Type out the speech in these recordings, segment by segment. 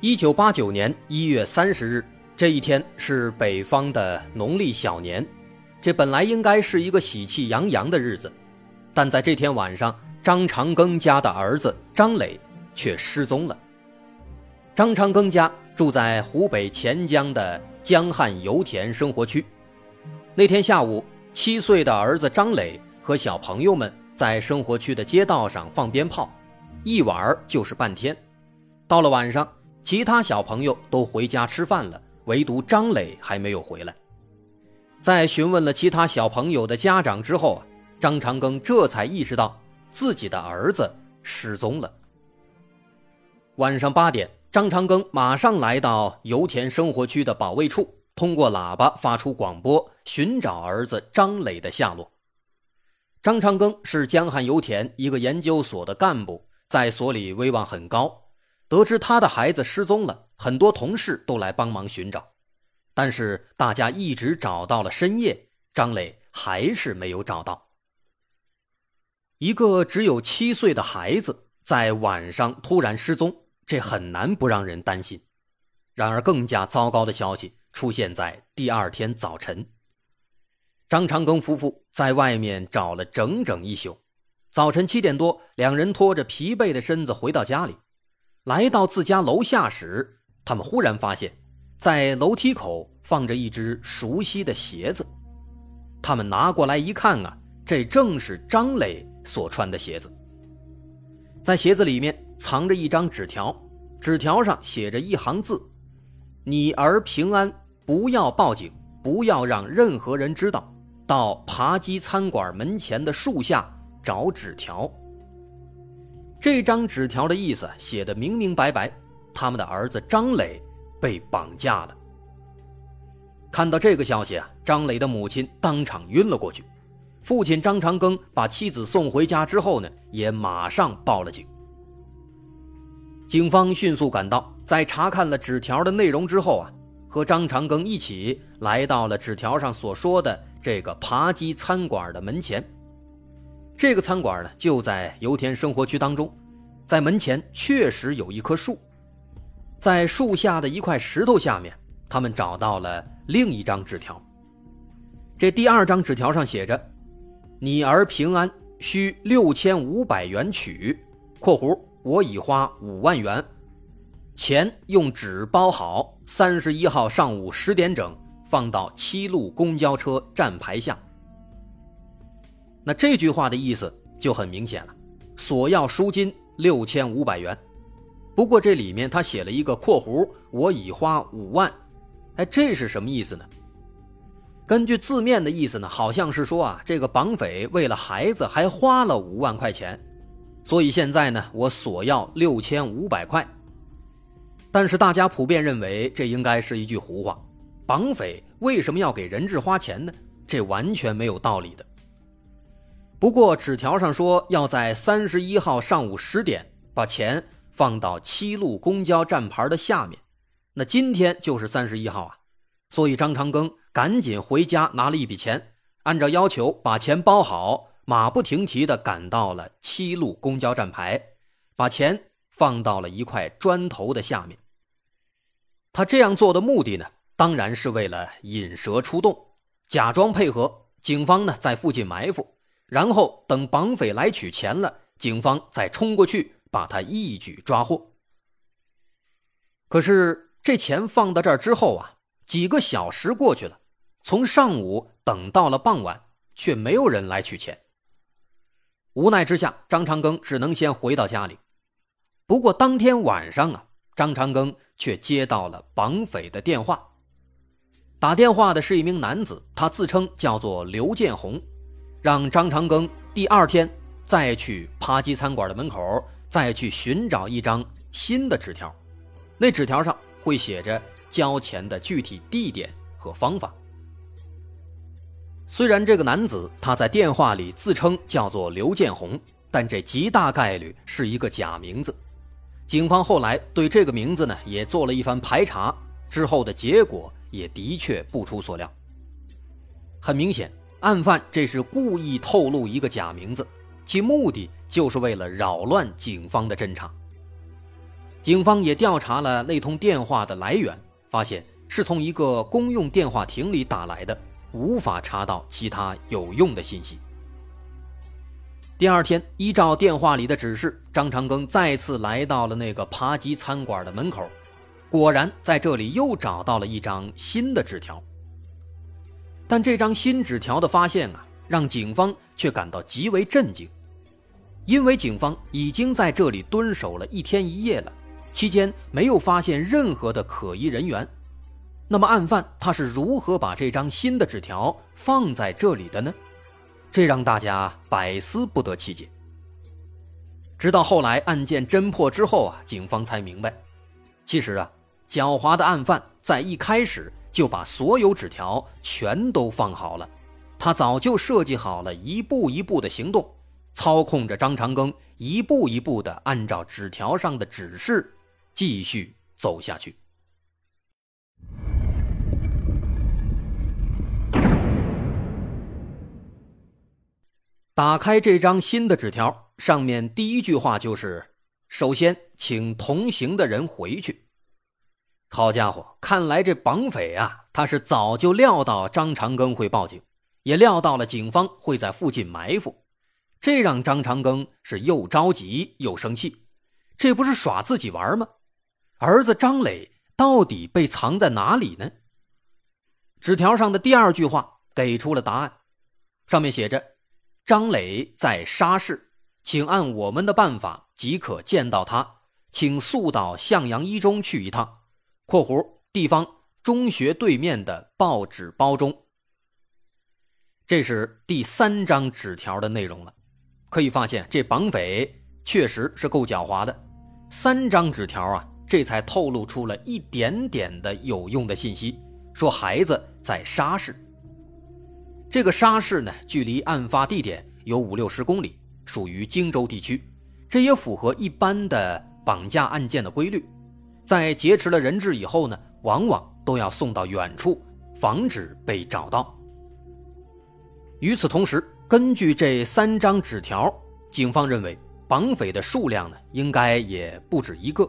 一九八九年一月三十日，这一天是北方的农历小年，这本来应该是一个喜气洋洋的日子，但在这天晚上，张长庚家的儿子张磊却失踪了。张长庚家住在湖北潜江的江汉油田生活区，那天下午。七岁的儿子张磊和小朋友们在生活区的街道上放鞭炮，一玩就是半天。到了晚上，其他小朋友都回家吃饭了，唯独张磊还没有回来。在询问了其他小朋友的家长之后啊，张长庚这才意识到自己的儿子失踪了。晚上八点，张长庚马上来到油田生活区的保卫处。通过喇叭发出广播，寻找儿子张磊的下落。张长庚是江汉油田一个研究所的干部，在所里威望很高。得知他的孩子失踪了，很多同事都来帮忙寻找。但是大家一直找到了深夜，张磊还是没有找到。一个只有七岁的孩子在晚上突然失踪，这很难不让人担心。然而，更加糟糕的消息。出现在第二天早晨。张长庚夫妇在外面找了整整一宿，早晨七点多，两人拖着疲惫的身子回到家里。来到自家楼下时，他们忽然发现，在楼梯口放着一只熟悉的鞋子。他们拿过来一看啊，这正是张磊所穿的鞋子。在鞋子里面藏着一张纸条，纸条上写着一行字：“你儿平安。”不要报警，不要让任何人知道。到扒鸡餐馆门前的树下找纸条。这张纸条的意思写的明明白白，他们的儿子张磊被绑架了。看到这个消息啊，张磊的母亲当场晕了过去。父亲张长庚把妻子送回家之后呢，也马上报了警。警方迅速赶到，在查看了纸条的内容之后啊。和张长庚一起来到了纸条上所说的这个扒鸡餐馆的门前。这个餐馆呢，就在油田生活区当中，在门前确实有一棵树，在树下的一块石头下面，他们找到了另一张纸条。这第二张纸条上写着：“你儿平安，需六千五百元取（括弧我已花五万元）。”钱用纸包好，三十一号上午十点整放到七路公交车站牌下。那这句话的意思就很明显了，索要赎金六千五百元。不过这里面他写了一个括弧，我已花五万，哎，这是什么意思呢？根据字面的意思呢，好像是说啊，这个绑匪为了孩子还花了五万块钱，所以现在呢，我索要六千五百块。但是大家普遍认为这应该是一句胡话，绑匪为什么要给人质花钱呢？这完全没有道理的。不过纸条上说要在三十一号上午十点把钱放到七路公交站牌的下面，那今天就是三十一号啊，所以张长庚赶紧回家拿了一笔钱，按照要求把钱包好，马不停蹄地赶到了七路公交站牌，把钱放到了一块砖头的下面。他这样做的目的呢，当然是为了引蛇出洞，假装配合警方呢，在附近埋伏，然后等绑匪来取钱了，警方再冲过去把他一举抓获。可是这钱放到这儿之后啊，几个小时过去了，从上午等到了傍晚，却没有人来取钱。无奈之下，张长庚只能先回到家里。不过当天晚上啊。张长庚却接到了绑匪的电话，打电话的是一名男子，他自称叫做刘建红，让张长庚第二天再去扒鸡餐馆的门口，再去寻找一张新的纸条。那纸条上会写着“交钱的具体地点和方法。虽然这个男子他在电话里自称叫做刘建红，但这极大概率是一个假名字。警方后来对这个名字呢也做了一番排查，之后的结果也的确不出所料。很明显，案犯这是故意透露一个假名字，其目的就是为了扰乱警方的侦查。警方也调查了那通电话的来源，发现是从一个公用电话亭里打来的。无法查到其他有用的信息。第二天，依照电话里的指示，张长庚再次来到了那个扒鸡餐馆的门口，果然在这里又找到了一张新的纸条。但这张新纸条的发现啊，让警方却感到极为震惊，因为警方已经在这里蹲守了一天一夜了，期间没有发现任何的可疑人员。那么案犯他是如何把这张新的纸条放在这里的呢？这让大家百思不得其解。直到后来案件侦破之后啊，警方才明白，其实啊，狡猾的案犯在一开始就把所有纸条全都放好了，他早就设计好了一步一步的行动，操控着张长庚一步一步的按照纸条上的指示继续走下去。打开这张新的纸条，上面第一句话就是：“首先，请同行的人回去。”好家伙，看来这绑匪啊，他是早就料到张长庚会报警，也料到了警方会在附近埋伏，这让张长庚是又着急又生气。这不是耍自己玩吗？儿子张磊到底被藏在哪里呢？纸条上的第二句话给出了答案，上面写着。张磊在沙市，请按我们的办法即可见到他，请速到向阳一中去一趟（括弧地方中学对面的报纸包中）。这是第三张纸条的内容了。可以发现，这绑匪确实是够狡猾的。三张纸条啊，这才透露出了一点点的有用的信息，说孩子在沙市。这个沙市呢，距离案发地点有五六十公里，属于荆州地区，这也符合一般的绑架案件的规律。在劫持了人质以后呢，往往都要送到远处，防止被找到。与此同时，根据这三张纸条，警方认为绑匪的数量呢，应该也不止一个，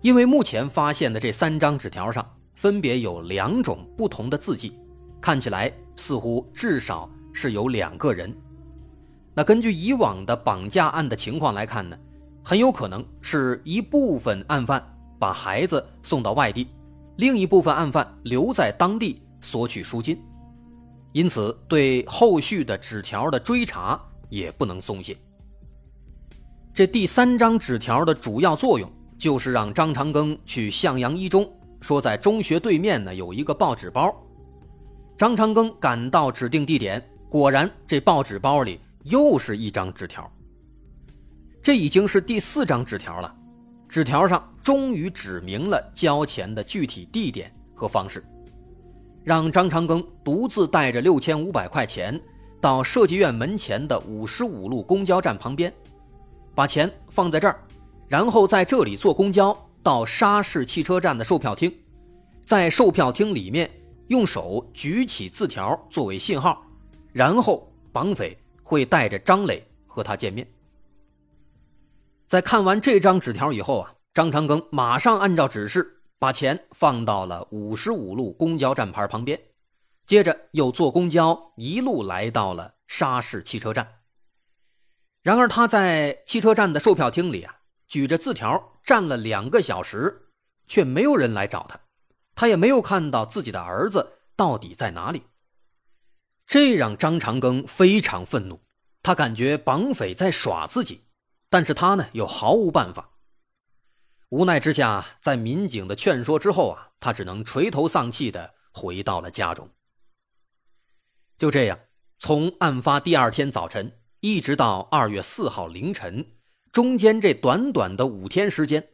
因为目前发现的这三张纸条上分别有两种不同的字迹，看起来。似乎至少是有两个人。那根据以往的绑架案的情况来看呢，很有可能是一部分案犯把孩子送到外地，另一部分案犯留在当地索取赎金。因此，对后续的纸条的追查也不能松懈。这第三张纸条的主要作用就是让张长庚去向阳一中，说在中学对面呢有一个报纸包。张长庚赶到指定地点，果然，这报纸包里又是一张纸条。这已经是第四张纸条了，纸条上终于指明了交钱的具体地点和方式，让张长庚独自带着六千五百块钱到设计院门前的五十五路公交站旁边，把钱放在这儿，然后在这里坐公交到沙市汽车站的售票厅，在售票厅里面。用手举起字条作为信号，然后绑匪会带着张磊和他见面。在看完这张纸条以后啊，张长庚马上按照指示把钱放到了五十五路公交站牌旁边，接着又坐公交一路来到了沙市汽车站。然而他在汽车站的售票厅里啊，举着字条站了两个小时，却没有人来找他。他也没有看到自己的儿子到底在哪里，这让张长庚非常愤怒。他感觉绑匪在耍自己，但是他呢又毫无办法。无奈之下，在民警的劝说之后啊，他只能垂头丧气的回到了家中。就这样，从案发第二天早晨一直到二月四号凌晨，中间这短短的五天时间。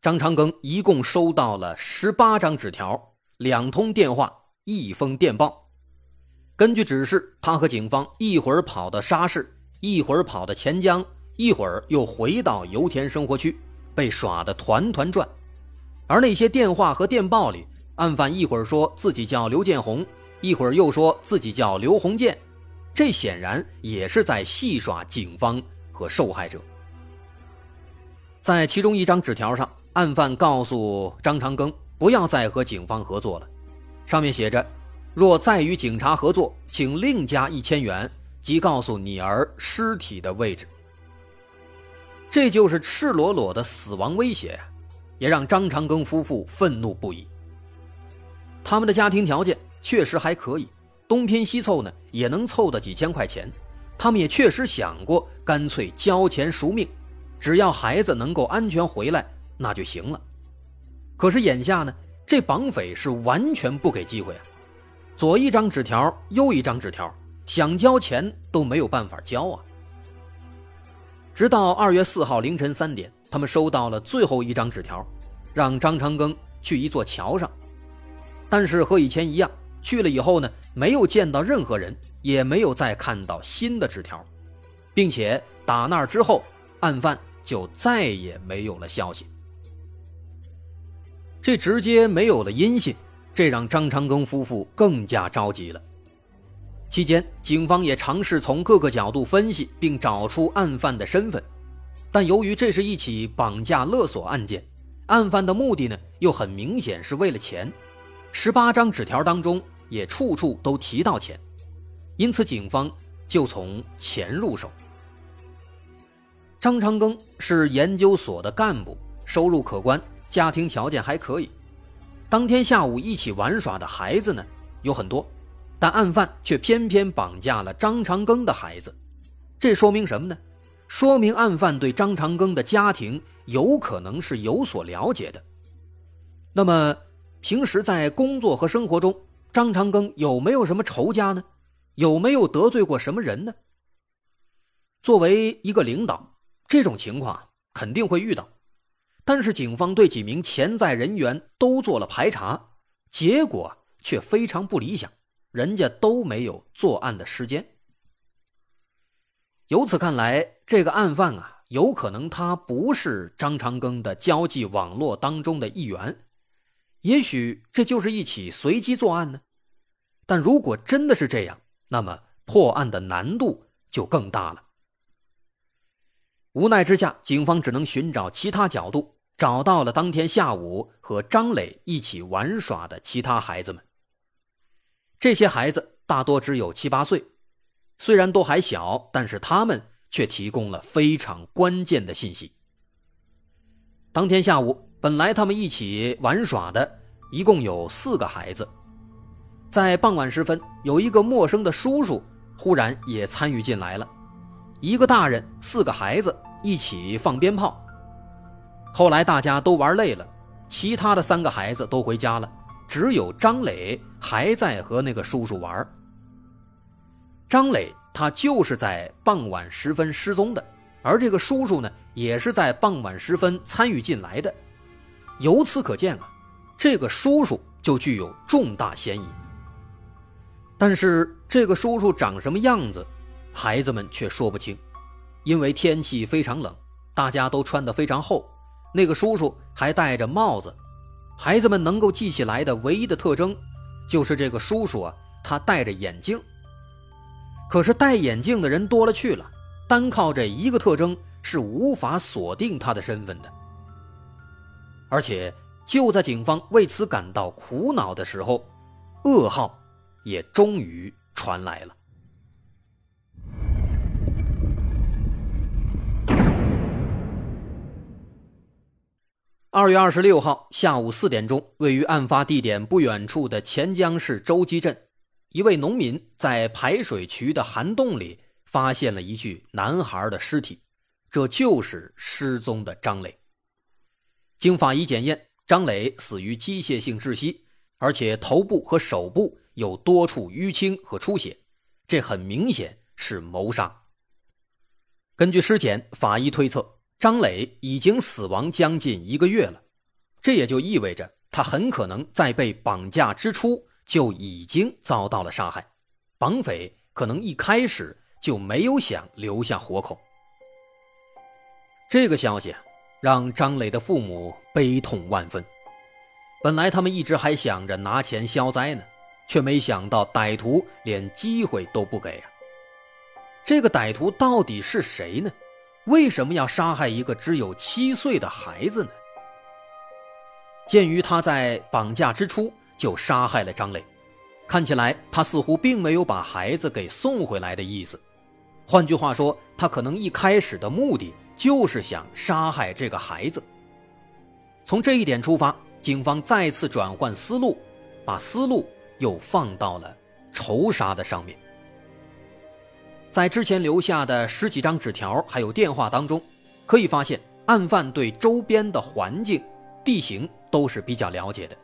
张长庚一共收到了十八张纸条、两通电话、一封电报。根据指示，他和警方一会儿跑到沙市，一会儿跑到钱江，一会儿又回到油田生活区，被耍得团团转。而那些电话和电报里，案犯一会儿说自己叫刘建红，一会儿又说自己叫刘洪建，这显然也是在戏耍警方和受害者。在其中一张纸条上。案犯告诉张长庚不要再和警方合作了，上面写着：“若再与警察合作，请另加一千元，即告诉你儿尸体的位置。”这就是赤裸裸的死亡威胁呀，也让张长庚夫妇愤怒不已。他们的家庭条件确实还可以，东拼西凑呢也能凑到几千块钱，他们也确实想过干脆交钱赎命，只要孩子能够安全回来。那就行了，可是眼下呢，这绑匪是完全不给机会啊！左一张纸条，右一张纸条，想交钱都没有办法交啊！直到二月四号凌晨三点，他们收到了最后一张纸条，让张长庚去一座桥上，但是和以前一样，去了以后呢，没有见到任何人，也没有再看到新的纸条，并且打那儿之后，案犯就再也没有了消息。这直接没有了音信，这让张长庚夫妇更加着急了。期间，警方也尝试从各个角度分析并找出案犯的身份，但由于这是一起绑架勒索案件，案犯的目的呢又很明显是为了钱，十八张纸条当中也处处都提到钱，因此警方就从钱入手。张长庚是研究所的干部，收入可观。家庭条件还可以，当天下午一起玩耍的孩子呢有很多，但案犯却偏偏绑架了张长庚的孩子，这说明什么呢？说明案犯对张长庚的家庭有可能是有所了解的。那么，平时在工作和生活中，张长庚有没有什么仇家呢？有没有得罪过什么人呢？作为一个领导，这种情况肯定会遇到。但是警方对几名潜在人员都做了排查，结果却非常不理想，人家都没有作案的时间。由此看来，这个案犯啊，有可能他不是张长庚的交际网络当中的一员，也许这就是一起随机作案呢。但如果真的是这样，那么破案的难度就更大了。无奈之下，警方只能寻找其他角度。找到了当天下午和张磊一起玩耍的其他孩子们。这些孩子大多只有七八岁，虽然都还小，但是他们却提供了非常关键的信息。当天下午，本来他们一起玩耍的一共有四个孩子，在傍晚时分，有一个陌生的叔叔忽然也参与进来了，一个大人，四个孩子一起放鞭炮。后来大家都玩累了，其他的三个孩子都回家了，只有张磊还在和那个叔叔玩。张磊他就是在傍晚时分失踪的，而这个叔叔呢，也是在傍晚时分参与进来的。由此可见啊，这个叔叔就具有重大嫌疑。但是这个叔叔长什么样子，孩子们却说不清，因为天气非常冷，大家都穿得非常厚。那个叔叔还戴着帽子，孩子们能够记起来的唯一的特征，就是这个叔叔啊，他戴着眼镜。可是戴眼镜的人多了去了，单靠这一个特征是无法锁定他的身份的。而且就在警方为此感到苦恼的时候，噩耗也终于传来了。二月二十六号下午四点钟，位于案发地点不远处的钱江市周基镇，一位农民在排水渠的涵洞里发现了一具男孩的尸体，这就是失踪的张磊。经法医检验，张磊死于机械性窒息，而且头部和手部有多处淤青和出血，这很明显是谋杀。根据尸检，法医推测。张磊已经死亡将近一个月了，这也就意味着他很可能在被绑架之初就已经遭到了杀害，绑匪可能一开始就没有想留下活口。这个消息让张磊的父母悲痛万分。本来他们一直还想着拿钱消灾呢，却没想到歹徒连机会都不给啊！这个歹徒到底是谁呢？为什么要杀害一个只有七岁的孩子呢？鉴于他在绑架之初就杀害了张磊，看起来他似乎并没有把孩子给送回来的意思。换句话说，他可能一开始的目的就是想杀害这个孩子。从这一点出发，警方再次转换思路，把思路又放到了仇杀的上面。在之前留下的十几张纸条还有电话当中，可以发现案犯对周边的环境、地形都是比较了解的，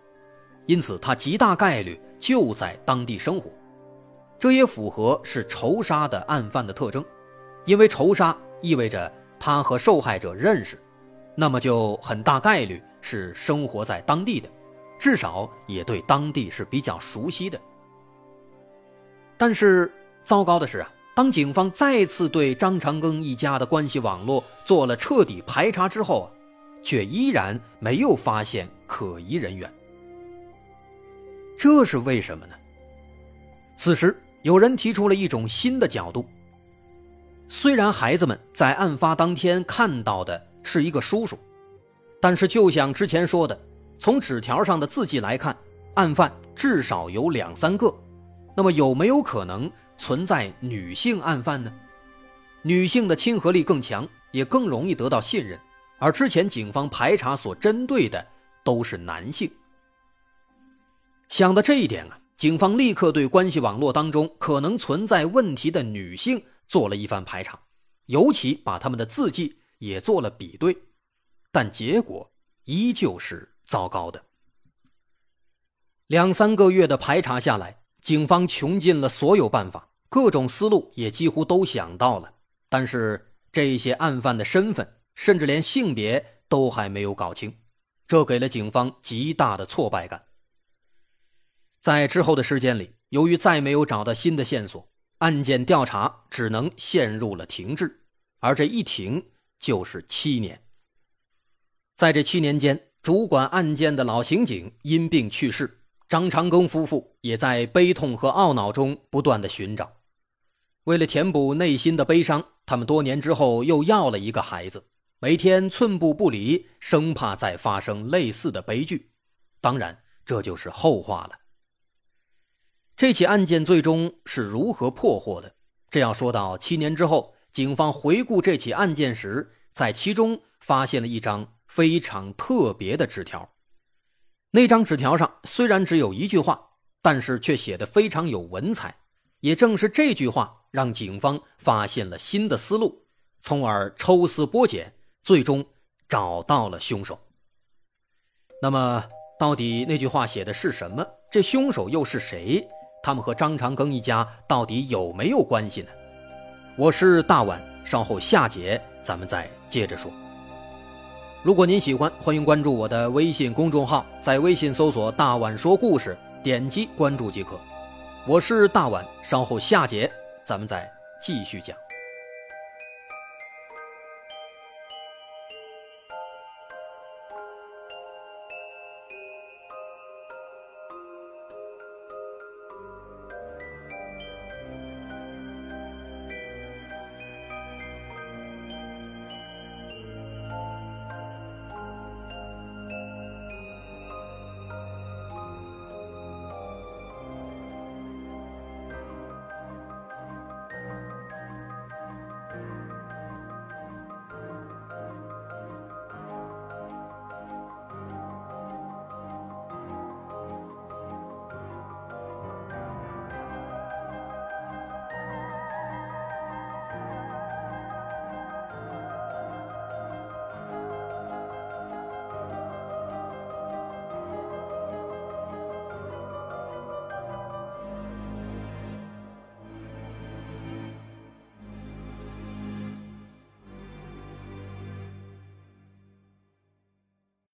因此他极大概率就在当地生活。这也符合是仇杀的案犯的特征，因为仇杀意味着他和受害者认识，那么就很大概率是生活在当地的，至少也对当地是比较熟悉的。但是糟糕的是啊。当警方再次对张长庚一家的关系网络做了彻底排查之后啊，却依然没有发现可疑人员。这是为什么呢？此时有人提出了一种新的角度。虽然孩子们在案发当天看到的是一个叔叔，但是就像之前说的，从纸条上的字迹来看，案犯至少有两三个。那么有没有可能？存在女性案犯呢？女性的亲和力更强，也更容易得到信任，而之前警方排查所针对的都是男性。想到这一点啊，警方立刻对关系网络当中可能存在问题的女性做了一番排查，尤其把他们的字迹也做了比对，但结果依旧是糟糕的。两三个月的排查下来，警方穷尽了所有办法。各种思路也几乎都想到了，但是这些案犯的身份，甚至连性别都还没有搞清，这给了警方极大的挫败感。在之后的时间里，由于再没有找到新的线索，案件调查只能陷入了停滞，而这一停就是七年。在这七年间，主管案件的老刑警因病去世，张长庚夫妇也在悲痛和懊恼中不断的寻找。为了填补内心的悲伤，他们多年之后又要了一个孩子，每天寸步不离，生怕再发生类似的悲剧。当然，这就是后话了。这起案件最终是如何破获的？这要说到七年之后，警方回顾这起案件时，在其中发现了一张非常特别的纸条。那张纸条上虽然只有一句话，但是却写得非常有文采。也正是这句话。让警方发现了新的思路，从而抽丝剥茧，最终找到了凶手。那么，到底那句话写的是什么？这凶手又是谁？他们和张长庚一家到底有没有关系呢？我是大碗，稍后下节咱们再接着说。如果您喜欢，欢迎关注我的微信公众号，在微信搜索“大碗说故事”，点击关注即可。我是大碗，稍后下节。咱们再继续讲。